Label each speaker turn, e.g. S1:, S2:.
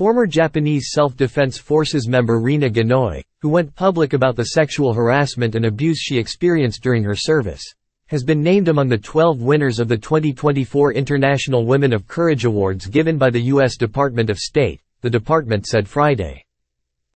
S1: Former Japanese Self-Defense Forces member Rina Gonoi, who went public about the sexual harassment and abuse she experienced during her service, has been named among the 12 winners of the 2024 International Women of Courage Awards given by the U.S. Department of State, the department said Friday.